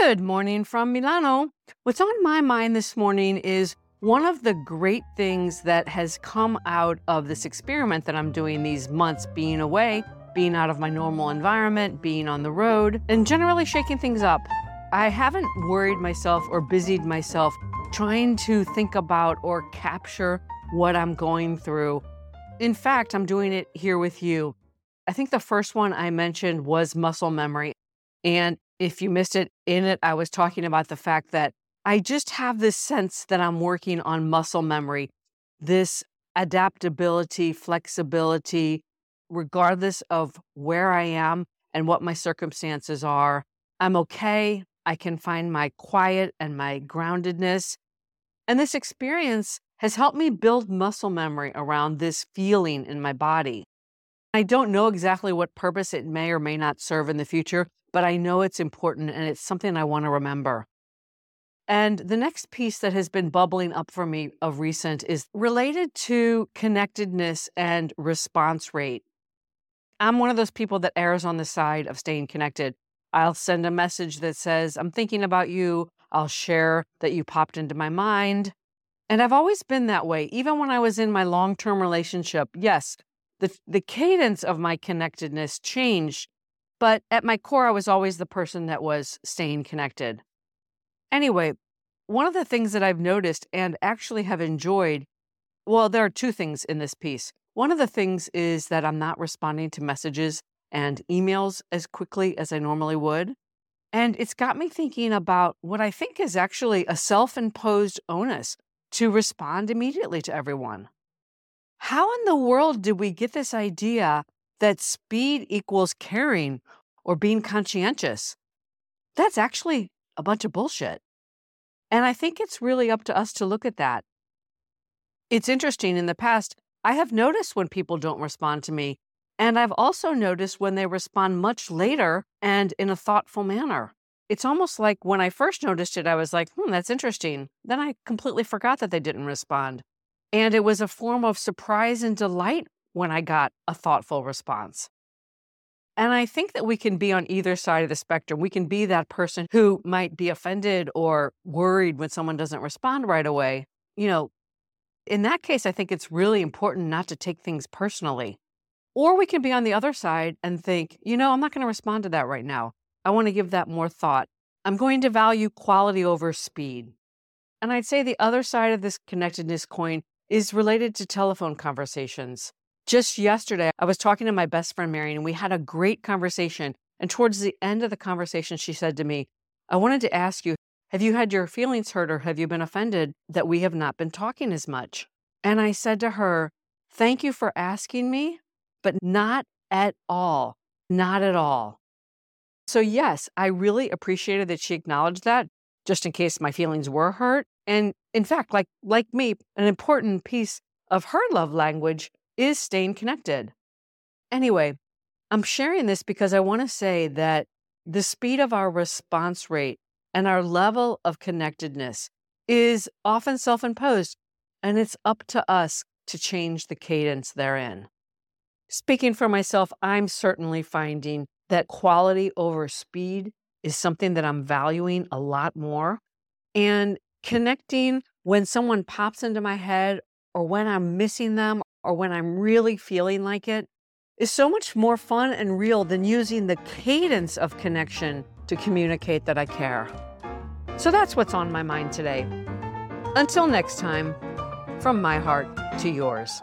Good morning from Milano. What's on my mind this morning is one of the great things that has come out of this experiment that I'm doing these months being away, being out of my normal environment, being on the road, and generally shaking things up. I haven't worried myself or busied myself trying to think about or capture what I'm going through. In fact, I'm doing it here with you. I think the first one I mentioned was muscle memory. And if you missed it in it, I was talking about the fact that I just have this sense that I'm working on muscle memory, this adaptability, flexibility, regardless of where I am and what my circumstances are. I'm okay. I can find my quiet and my groundedness. And this experience has helped me build muscle memory around this feeling in my body. I don't know exactly what purpose it may or may not serve in the future, but I know it's important and it's something I want to remember. And the next piece that has been bubbling up for me of recent is related to connectedness and response rate. I'm one of those people that errs on the side of staying connected. I'll send a message that says, I'm thinking about you. I'll share that you popped into my mind. And I've always been that way, even when I was in my long term relationship. Yes, the, the cadence of my connectedness changed but at my core, I was always the person that was staying connected. Anyway, one of the things that I've noticed and actually have enjoyed well, there are two things in this piece. One of the things is that I'm not responding to messages and emails as quickly as I normally would. And it's got me thinking about what I think is actually a self imposed onus to respond immediately to everyone. How in the world did we get this idea that speed equals caring or being conscientious. That's actually a bunch of bullshit. And I think it's really up to us to look at that. It's interesting, in the past, I have noticed when people don't respond to me, and I've also noticed when they respond much later and in a thoughtful manner. It's almost like when I first noticed it, I was like, hmm, that's interesting. Then I completely forgot that they didn't respond. And it was a form of surprise and delight when I got a thoughtful response. And I think that we can be on either side of the spectrum. We can be that person who might be offended or worried when someone doesn't respond right away. You know, in that case, I think it's really important not to take things personally. Or we can be on the other side and think, you know, I'm not going to respond to that right now. I want to give that more thought. I'm going to value quality over speed. And I'd say the other side of this connectedness coin is related to telephone conversations. Just yesterday, I was talking to my best friend, Marion, and we had a great conversation. And towards the end of the conversation, she said to me, I wanted to ask you, have you had your feelings hurt or have you been offended that we have not been talking as much? And I said to her, Thank you for asking me, but not at all. Not at all. So, yes, I really appreciated that she acknowledged that just in case my feelings were hurt. And in fact, like, like me, an important piece of her love language is staying connected. Anyway, I'm sharing this because I want to say that the speed of our response rate and our level of connectedness is often self imposed, and it's up to us to change the cadence therein. Speaking for myself, I'm certainly finding that quality over speed is something that I'm valuing a lot more. And connecting when someone pops into my head or when I'm missing them or when I'm really feeling like it is so much more fun and real than using the cadence of connection to communicate that I care. So that's what's on my mind today. Until next time, from my heart to yours.